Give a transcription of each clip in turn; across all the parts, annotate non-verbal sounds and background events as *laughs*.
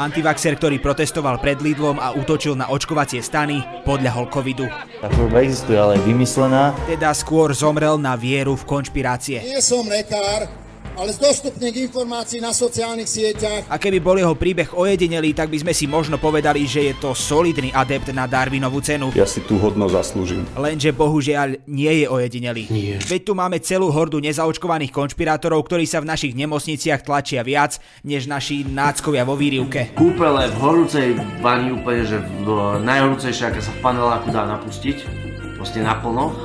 Antivaxer, ktorý protestoval pred Lidlom a útočil na očkovacie stany, podľahol covidu. Tá choroba existuje, ale je vymyslená. Teda skôr zomrel na vieru v konšpirácie. Nie som lekár, ale z dostupných informácií na sociálnych sieťach. A keby bol jeho príbeh ojedinelý, tak by sme si možno povedali, že je to solidný adept na Darwinovú cenu. Ja si tú hodnosť zaslúžim. Lenže bohužiaľ nie je ojedinelý. Nie. Veď tu máme celú hordu nezaočkovaných konšpirátorov, ktorí sa v našich nemocniciach tlačia viac, než naši náckovia vo výrivke. Kúpele v horúcej bani úplne, že v najhorúcejšie, aké sa v paneláku dá napustiť. Proste naplno.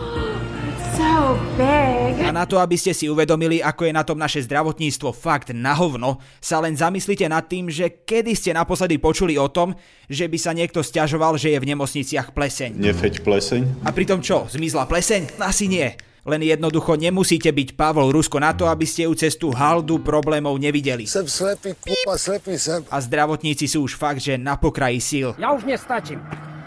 So big. A na to, aby ste si uvedomili, ako je na tom naše zdravotníctvo fakt na hovno, sa len zamyslite nad tým, že kedy ste naposledy počuli o tom, že by sa niekto stiažoval, že je v nemocniciach pleseň. Nefeď pleseň. A pritom čo, zmizla pleseň? Asi nie. Len jednoducho nemusíte byť Pavol Rusko na to, aby ste ju cez tú haldu problémov nevideli. Sem slepý, pupa, slepý sem. A zdravotníci sú už fakt, že na pokraji síl. Ja už nestačím.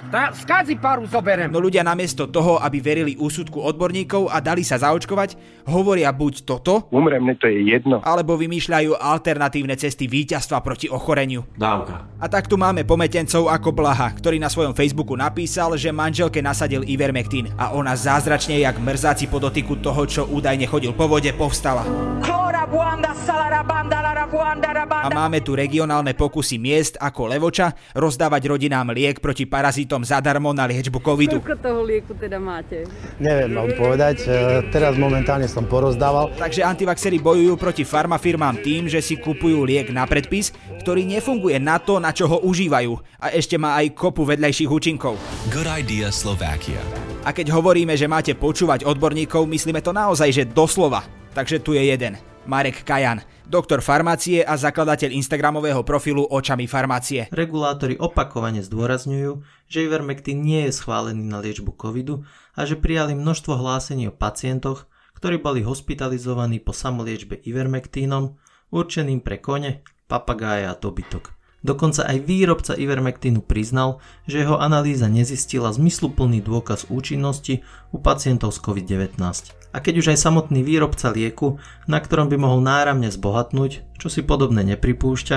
Tá, skadzi paru zoberem. No ľudia namiesto toho, aby verili úsudku odborníkov a dali sa zaočkovať, hovoria buď toto, Umrem, mne to je jedno. alebo vymýšľajú alternatívne cesty víťazstva proti ochoreniu. Dávka. A tak tu máme pometencov ako Blaha, ktorý na svojom Facebooku napísal, že manželke nasadil Ivermectin a ona zázračne jak mrzáci po dotyku toho, čo údajne chodil po vode, povstala. A máme tu regionálne pokusy miest ako Levoča rozdávať rodinám liek proti parazitom zadarmo na liečbu covidu. Koľko toho lieku teda máte? Neviem vám povedať, e, teraz momentálne som porozdával. Takže antivaxery bojujú proti farmafirmám tým, že si kupujú liek na predpis, ktorý nefunguje na to, na čo ho užívajú a ešte má aj kopu vedľajších účinkov. Good idea Slovakia. A keď hovoríme, že máte počúvať odborníkov, myslíme to naozaj, že doslova. Takže tu je jeden. Marek Kajan, doktor farmácie a zakladateľ Instagramového profilu Očami farmácie. Regulátori opakovane zdôrazňujú, že Ivermectin nie je schválený na liečbu covidu a že prijali množstvo hlásení o pacientoch, ktorí boli hospitalizovaní po samoliečbe Ivermectinom, určeným pre kone, papagáje a dobytok. Dokonca aj výrobca Ivermectinu priznal, že jeho analýza nezistila zmysluplný dôkaz účinnosti u pacientov s COVID-19. A keď už aj samotný výrobca lieku, na ktorom by mohol náramne zbohatnúť, čo si podobné nepripúšťa,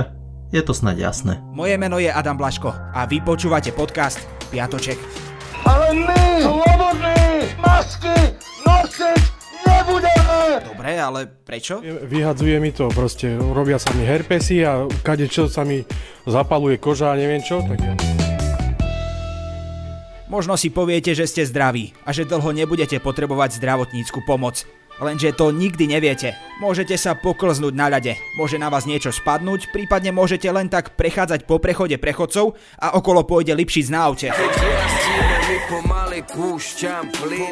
je to snad jasné. Moje meno je Adam Blaško a vy počúvate podcast Piatoček. Ale my, slobodní, masky nosiť nebudeme! Dobre, ale prečo? Vyhadzuje mi to, proste robia sa mi herpesy a kade čo sa mi zapaluje koža a neviem čo, tak ja. Možno si poviete, že ste zdraví a že dlho nebudete potrebovať zdravotnícku pomoc. Lenže to nikdy neviete. Môžete sa poklznúť na ľade, môže na vás niečo spadnúť, prípadne môžete len tak prechádzať po prechode prechodcov a okolo pôjde Lipšic na aute.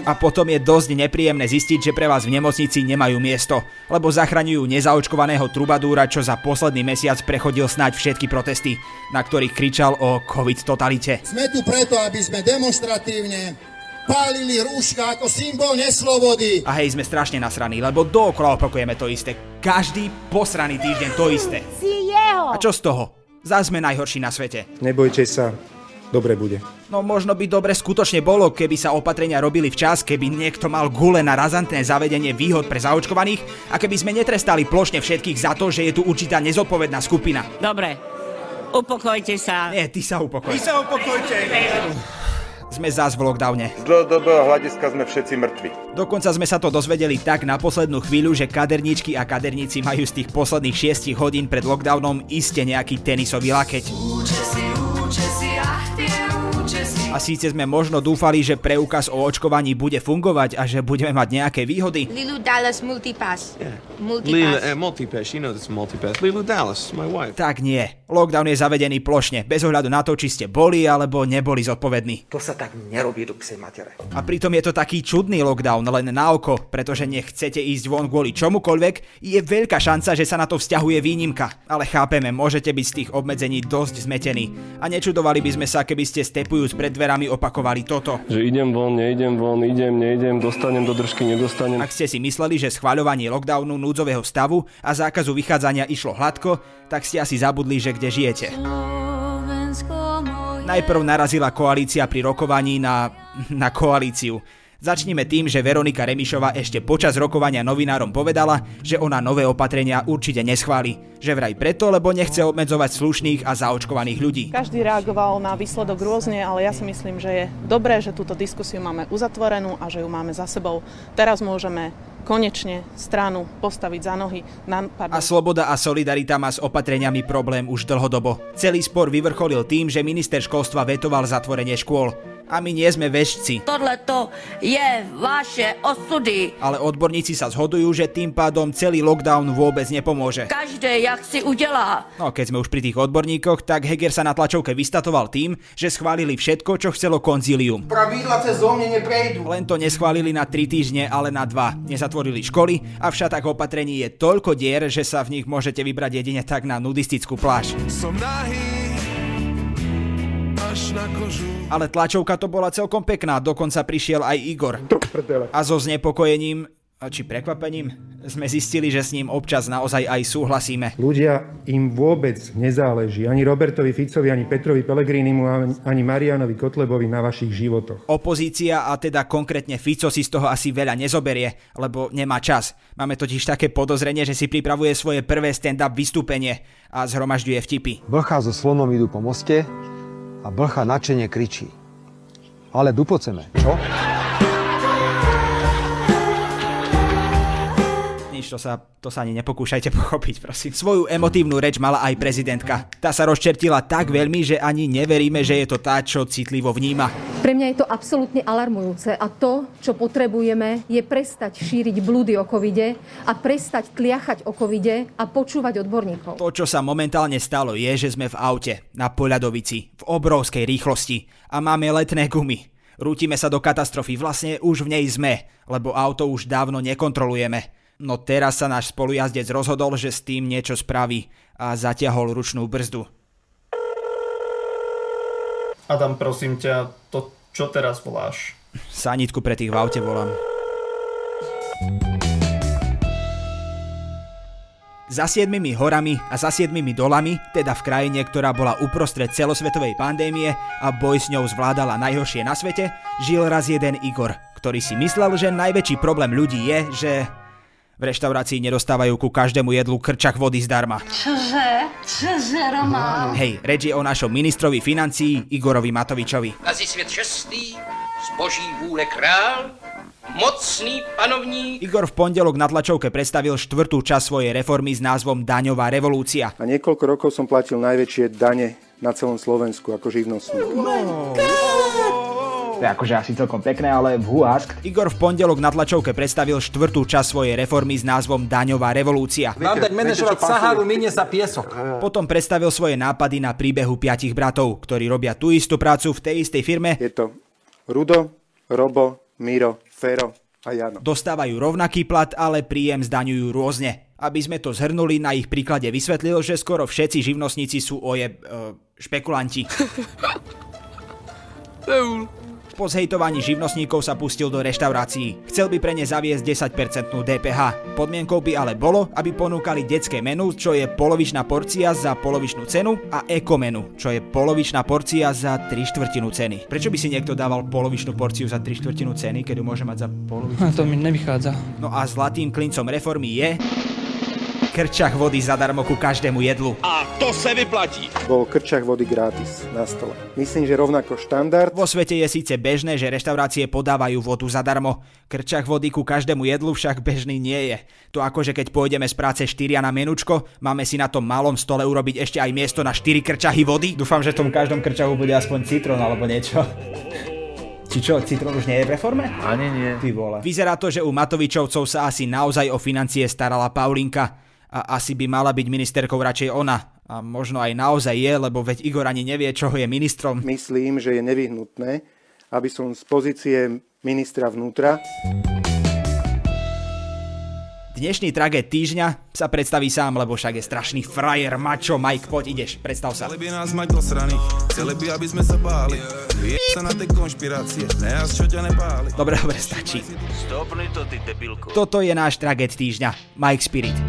A potom je dosť nepríjemné zistiť, že pre vás v nemocnici nemajú miesto, lebo zachraňujú nezaočkovaného trubadúra, čo za posledný mesiac prechodil snáď všetky protesty, na ktorých kričal o COVID totalite. Sme tu preto, aby sme demonstratívne pálili rúška ako symbol neslobody. A hej, sme strašne nasraní, lebo dookola opakujeme to isté. Každý posraný týždeň to isté. A čo z toho? Zás sme najhorší na svete. Nebojte sa, dobre bude. No možno by dobre skutočne bolo, keby sa opatrenia robili včas, keby niekto mal gule na razantné zavedenie výhod pre zaočkovaných a keby sme netrestali plošne všetkých za to, že je tu určitá nezodpovedná skupina. Dobre, upokojte sa. Nie, ty sa upokoj. Vy sa upokojte. Sme zás v lockdowne. Z dlhodobého hľadiska sme všetci mŕtvi. Dokonca sme sa to dozvedeli tak na poslednú chvíľu, že kaderníčky a kaderníci majú z tých posledných 6 hodín pred lockdownom iste nejaký tenisový lakeť. A síce sme možno dúfali, že preukaz o očkovaní bude fungovať a že budeme mať nejaké výhody, Lilu Dallas Multipass. Lila, uh, multipass. You know this multipass. Lila Dallas, my wife. tak nie. Lockdown je zavedený plošne, bez ohľadu na to, či ste boli alebo neboli zodpovední. To sa tak nerobí do psej matere. A pritom je to taký čudný lockdown len na oko, pretože nech chcete ísť von kvôli čomukoľvek, je veľká šanca, že sa na to vzťahuje výnimka. Ale chápeme, môžete byť z tých obmedzení dosť zmetení. A nečudovali by sme sa, keby ste stepujúc pred dverami opakovali toto. Že idem von, neidem von, idem, neidem, dostanem do držky, nedostanem. Ak ste si mysleli, že schvaľovanie lockdownu núdzového stavu a zákazu vychádzania išlo hladko, tak ste asi zabudli, že kde žijete. Najprv narazila koalícia pri rokovaní na, na koalíciu. Začnime tým, že Veronika Remišová ešte počas rokovania novinárom povedala, že ona nové opatrenia určite neschváli. Že vraj preto, lebo nechce obmedzovať slušných a zaočkovaných ľudí. Každý reagoval na výsledok rôzne, ale ja si myslím, že je dobré, že túto diskusiu máme uzatvorenú a že ju máme za sebou. Teraz môžeme konečne stranu postaviť za nohy. Na, a Sloboda a Solidarita má s opatreniami problém už dlhodobo. Celý spor vyvrcholil tým, že minister školstva vetoval zatvorenie škôl. A my nie sme vešci. Tohle to je vaše osudy. Ale odborníci sa zhodujú, že tým pádom celý lockdown vôbec nepomôže. Každé jak si udelá. No keď sme už pri tých odborníkoch, tak Heger sa na tlačovke vystatoval tým, že schválili všetko, čo chcelo konzílium. Pravidla cez zomě neprejdú. Len to neschválili na 3 týždne, ale na 2. Nezatvorili školy a v šatách opatrení je toľko dier, že sa v nich môžete vybrať jedine tak na nudistickú pláž. Som nahý. Ale tlačovka to bola celkom pekná, dokonca prišiel aj Igor. A so znepokojením, či prekvapením, sme zistili, že s ním občas naozaj aj súhlasíme. Ľudia im vôbec nezáleží. Ani Robertovi Ficovi, ani Petrovi Pelegrínimu, ani Marianovi Kotlebovi na vašich životoch. Opozícia a teda konkrétne Fico si z toho asi veľa nezoberie, lebo nemá čas. Máme totiž také podozrenie, že si pripravuje svoje prvé stand-up vystúpenie a zhromažďuje vtipy. Blcha so slonom idú po moste, a blcha nadšene kričí. Ale dupoceme, čo? Nič, to sa, to sa ani nepokúšajte *laughs* pochopiť, prosím. Svoju emotívnu reč mala aj prezidentka. Tá sa rozčertila tak veľmi, že ani neveríme, že je to tá, čo citlivo vníma. Pre mňa je to absolútne alarmujúce a to, čo potrebujeme, je prestať šíriť blúdy o covide a prestať tliachať o covide a počúvať odborníkov. To, čo sa momentálne stalo, je, že sme v aute, na Poľadovici, v obrovskej rýchlosti a máme letné gumy. Rútime sa do katastrofy, vlastne už v nej sme, lebo auto už dávno nekontrolujeme. No teraz sa náš spolujazdec rozhodol, že s tým niečo spraví a zatiahol ručnú brzdu. Adam, prosím ťa, to čo teraz voláš? Sanitku pre tých v aute volám. Za siedmimi horami a za siedmimi dolami, teda v krajine, ktorá bola uprostred celosvetovej pandémie a boj s ňou zvládala najhoršie na svete, žil raz jeden Igor, ktorý si myslel, že najväčší problém ľudí je, že v reštaurácii nedostávajú ku každému jedlu krčak vody zdarma. Čože? Čože, Roman? Hej, reč je o našom ministrovi financií Igorovi Matovičovi. Kazi svět šestý, zboží vůle král, mocný panovník. Igor v pondelok na tlačovke predstavil štvrtú časť svojej reformy s názvom Daňová revolúcia. A niekoľko rokov som platil najväčšie dane na celom Slovensku ako živnostník. Oh to je akože asi celkom pekné, ale v Huask. Igor v pondelok na tlačovke predstavil štvrtú časť svojej reformy s názvom Daňová revolúcia. Mám dať manažovať Saharu, minie sa piesok. Potom predstavil svoje nápady na príbehu piatich bratov, ktorí robia tú istú prácu v tej istej firme. Je to Rudo, Robo, Miro, Fero a Jano. Dostávajú rovnaký plat, ale príjem zdaňujú rôzne. Aby sme to zhrnuli, na ich príklade vysvetlil, že skoro všetci živnostníci sú oje... Uh, špekulanti. Po zhejtovaní živnostníkov sa pustil do reštaurácií. Chcel by pre ne zaviesť 10% DPH. Podmienkou by ale bolo, aby ponúkali detské menu, čo je polovičná porcia za polovičnú cenu a ekomenu, čo je polovičná porcia za 3 štvrtinu ceny. Prečo by si niekto dával polovičnú porciu za 3 štvrtinu ceny, keď ju môže mať za polovičnú *laughs* To mi nevychádza. No a zlatým klincom reformy je krčach vody zadarmo ku každému jedlu. A to sa vyplatí. Bol krčach vody gratis na stole. Myslím, že rovnako štandard. Vo svete je síce bežné, že reštaurácie podávajú vodu zadarmo. Krčach vody ku každému jedlu však bežný nie je. To akože keď pôjdeme z práce 4 na menučko, máme si na tom malom stole urobiť ešte aj miesto na 4 krčahy vody? Dúfam, že v tom každom krčahu bude aspoň citrón alebo niečo. Či čo, Citrón už nie je v reforme? Ani nie. Ty vole. Vyzerá to, že u Matovičovcov sa asi naozaj o financie starala Paulinka a asi by mala byť ministerkou radšej ona. A možno aj naozaj je, lebo veď Igor ani nevie, čo je ministrom. Myslím, že je nevyhnutné, aby som z pozície ministra vnútra Dnešný traget týždňa sa predstaví sám, lebo však je strašný frajer, mačo, Mike, poď ideš, predstav sa. Chceli by nás mať posraných, chceli by, aby sme sa báli. Vie sa na tie konšpirácie, ne čo ťa nepáli. Dobre, dobre, stačí. Stopni to, ty debilko. Toto je náš traget týždňa, Mike Spirit.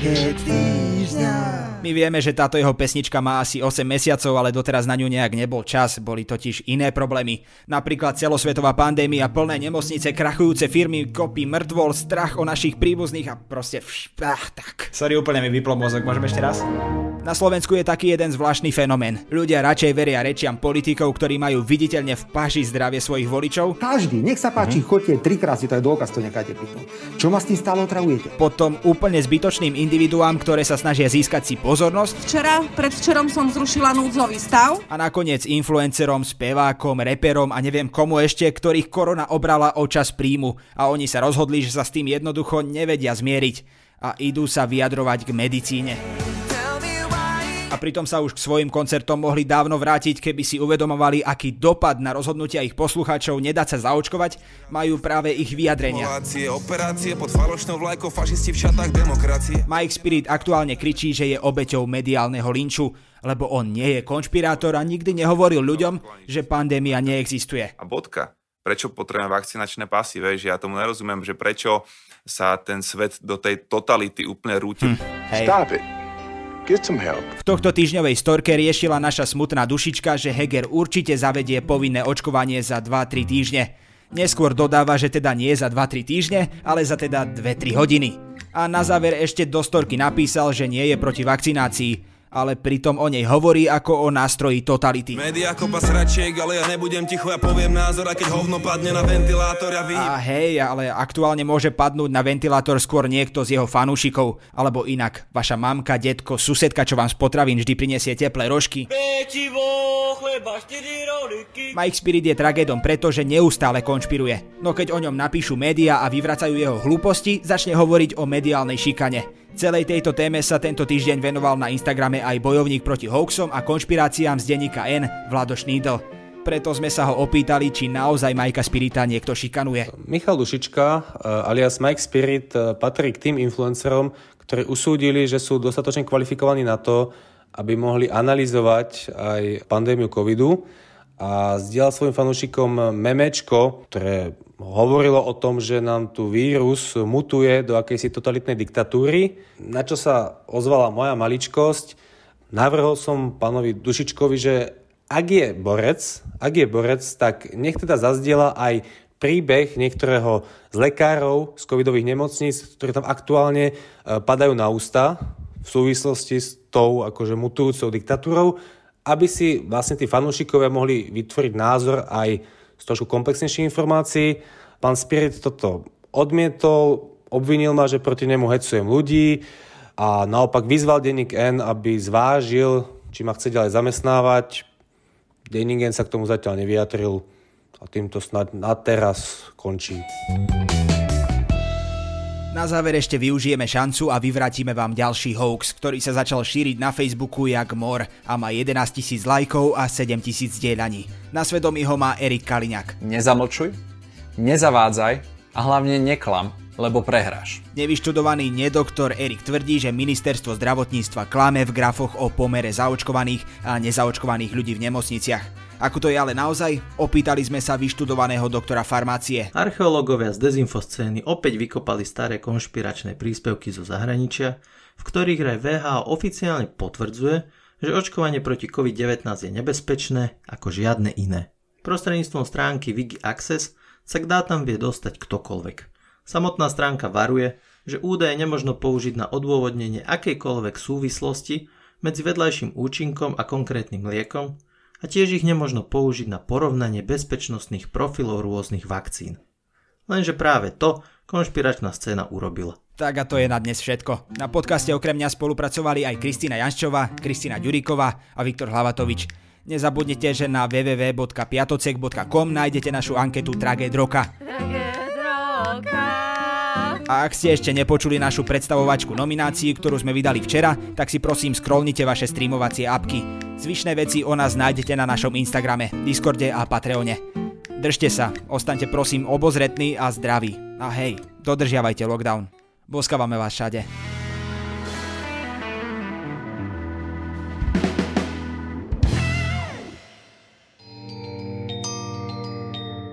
Tragéd týždňa. My vieme, že táto jeho pesnička má asi 8 mesiacov, ale doteraz na ňu nejak nebol čas, boli totiž iné problémy. Napríklad celosvetová pandémia, plné nemocnice, krachujúce firmy, kopy mŕtvol, strach o našich príbuzných a proste vš... Ach, tak. Sorry, úplne mi vyplo mozog, môžeme ešte raz? Na Slovensku je taký jeden zvláštny fenomén. Ľudia radšej veria rečiam politikov, ktorí majú viditeľne v paži zdravie svojich voličov. Každý, nech sa páči, mm. chodte trikrát si to je dôkaz, to necháte pýtať. Čo ma s tým stále otravujete? Potom úplne zbytočným individuám, ktoré sa snažia získať si pozornosť. Včera, predvčerom som zrušila núdzový stav. A nakoniec influencerom, spevákom, reperom a neviem komu ešte, ktorých korona obrala o čas príjmu a oni sa rozhodli, že sa s tým jednoducho nevedia zmieriť a idú sa vyjadrovať k medicíne a pritom sa už k svojim koncertom mohli dávno vrátiť, keby si uvedomovali, aký dopad na rozhodnutia ich poslucháčov nedať sa zaočkovať, majú práve ich vyjadrenia. Operácie pod falošnou vlajkou fašisti v šatách demokracie. Mike Spirit aktuálne kričí, že je obeťou mediálneho linču, lebo on nie je konšpirátor a nikdy nehovoril ľuďom, že pandémia neexistuje. A bodka. Prečo potrebujeme vakcinačné pasy? Vieš, ja tomu nerozumiem, že prečo sa ten svet do tej totality úplne rúti. Hm, Stop it. V tohto týždňovej storke riešila naša smutná dušička, že Heger určite zavedie povinné očkovanie za 2-3 týždne. Neskôr dodáva, že teda nie za 2-3 týždne, ale za teda 2-3 hodiny. A na záver ešte do storky napísal, že nie je proti vakcinácii, ale pritom o nej hovorí ako o nástroji totality. Média kopa sračiek, ale ja nebudem ticho, ja poviem názor, a keď hovno padne na ventilátor, ja vy... A hej, ale aktuálne môže padnúť na ventilátor skôr niekto z jeho fanúšikov, alebo inak, vaša mamka, detko, susedka, čo vám z potravín vždy prinesie teplé rožky. Mike Spirit je tragédom preto, že neustále konšpiruje. No keď o ňom napíšu médiá a vyvracajú jeho hlúposti, začne hovoriť o mediálnej šikane. Celej tejto téme sa tento týždeň venoval na Instagrame aj bojovník proti hoaxom a konšpiráciám z denníka N, Vlado Šnídl. Preto sme sa ho opýtali, či naozaj Majka Spirita niekto šikanuje. Michal Dušička eh, alias Mike Spirit eh, patrí k tým influencerom, ktorí usúdili, že sú dostatočne kvalifikovaní na to, aby mohli analyzovať aj pandémiu covidu a zdieľal svojim fanúšikom memečko, ktoré hovorilo o tom, že nám tu vírus mutuje do akejsi totalitnej diktatúry, na čo sa ozvala moja maličkosť. Navrhol som pánovi Dušičkovi, že ak je borec, ak je borec, tak nech teda zazdiela aj príbeh niektorého z lekárov z covidových nemocníc, ktoré tam aktuálne e, padajú na ústa v súvislosti s tou akože mutujúcou diktatúrou, aby si vlastne tí fanúšikovia mohli vytvoriť názor aj z trošku komplexnejších informácií. Pán Spirit toto odmietol, obvinil ma, že proti nemu hecujem ľudí a naopak vyzval denník N, aby zvážil, či ma chce ďalej zamestnávať. Denník N sa k tomu zatiaľ nevyjadril a týmto snad na teraz končí. Na záver ešte využijeme šancu a vyvrátime vám ďalší hoax, ktorý sa začal šíriť na Facebooku jak mor a má 11 tisíc lajkov a 7 tisíc dielaní. Na svedomí ho má Erik Kaliňák. Nezamlčuj, nezavádzaj a hlavne neklam, lebo prehráš. Nevyštudovaný nedoktor Erik tvrdí, že ministerstvo zdravotníctva klame v grafoch o pomere zaočkovaných a nezaočkovaných ľudí v nemocniciach. Ako to je ale naozaj? Opýtali sme sa vyštudovaného doktora farmácie. Archeológovia z dezinfoscény opäť vykopali staré konšpiračné príspevky zo zahraničia, v ktorých aj VHO oficiálne potvrdzuje, že očkovanie proti COVID-19 je nebezpečné ako žiadne iné. Prostredníctvom stránky Wiki Access sa k dátam vie dostať ktokoľvek. Samotná stránka varuje, že údaje nemožno použiť na odôvodnenie akejkoľvek súvislosti medzi vedľajším účinkom a konkrétnym liekom, a tiež ich nemožno použiť na porovnanie bezpečnostných profilov rôznych vakcín. Lenže práve to konšpiračná scéna urobila. Tak a to je na dnes všetko. Na podcaste okrem mňa spolupracovali aj Kristýna Janščová, Kristýna Ďuríková a Viktor Hlavatovič. Nezabudnite, že na www.piatocek.com nájdete našu anketu Tragéd roka. A ak ste ešte nepočuli našu predstavovačku nominácií, ktorú sme vydali včera, tak si prosím scrollnite vaše streamovacie apky. Zvyšné veci o nás nájdete na našom Instagrame, Discorde a Patreone. Držte sa, ostaňte prosím obozretní a zdraví. A hej, dodržiavajte lockdown. Boskávame vás všade.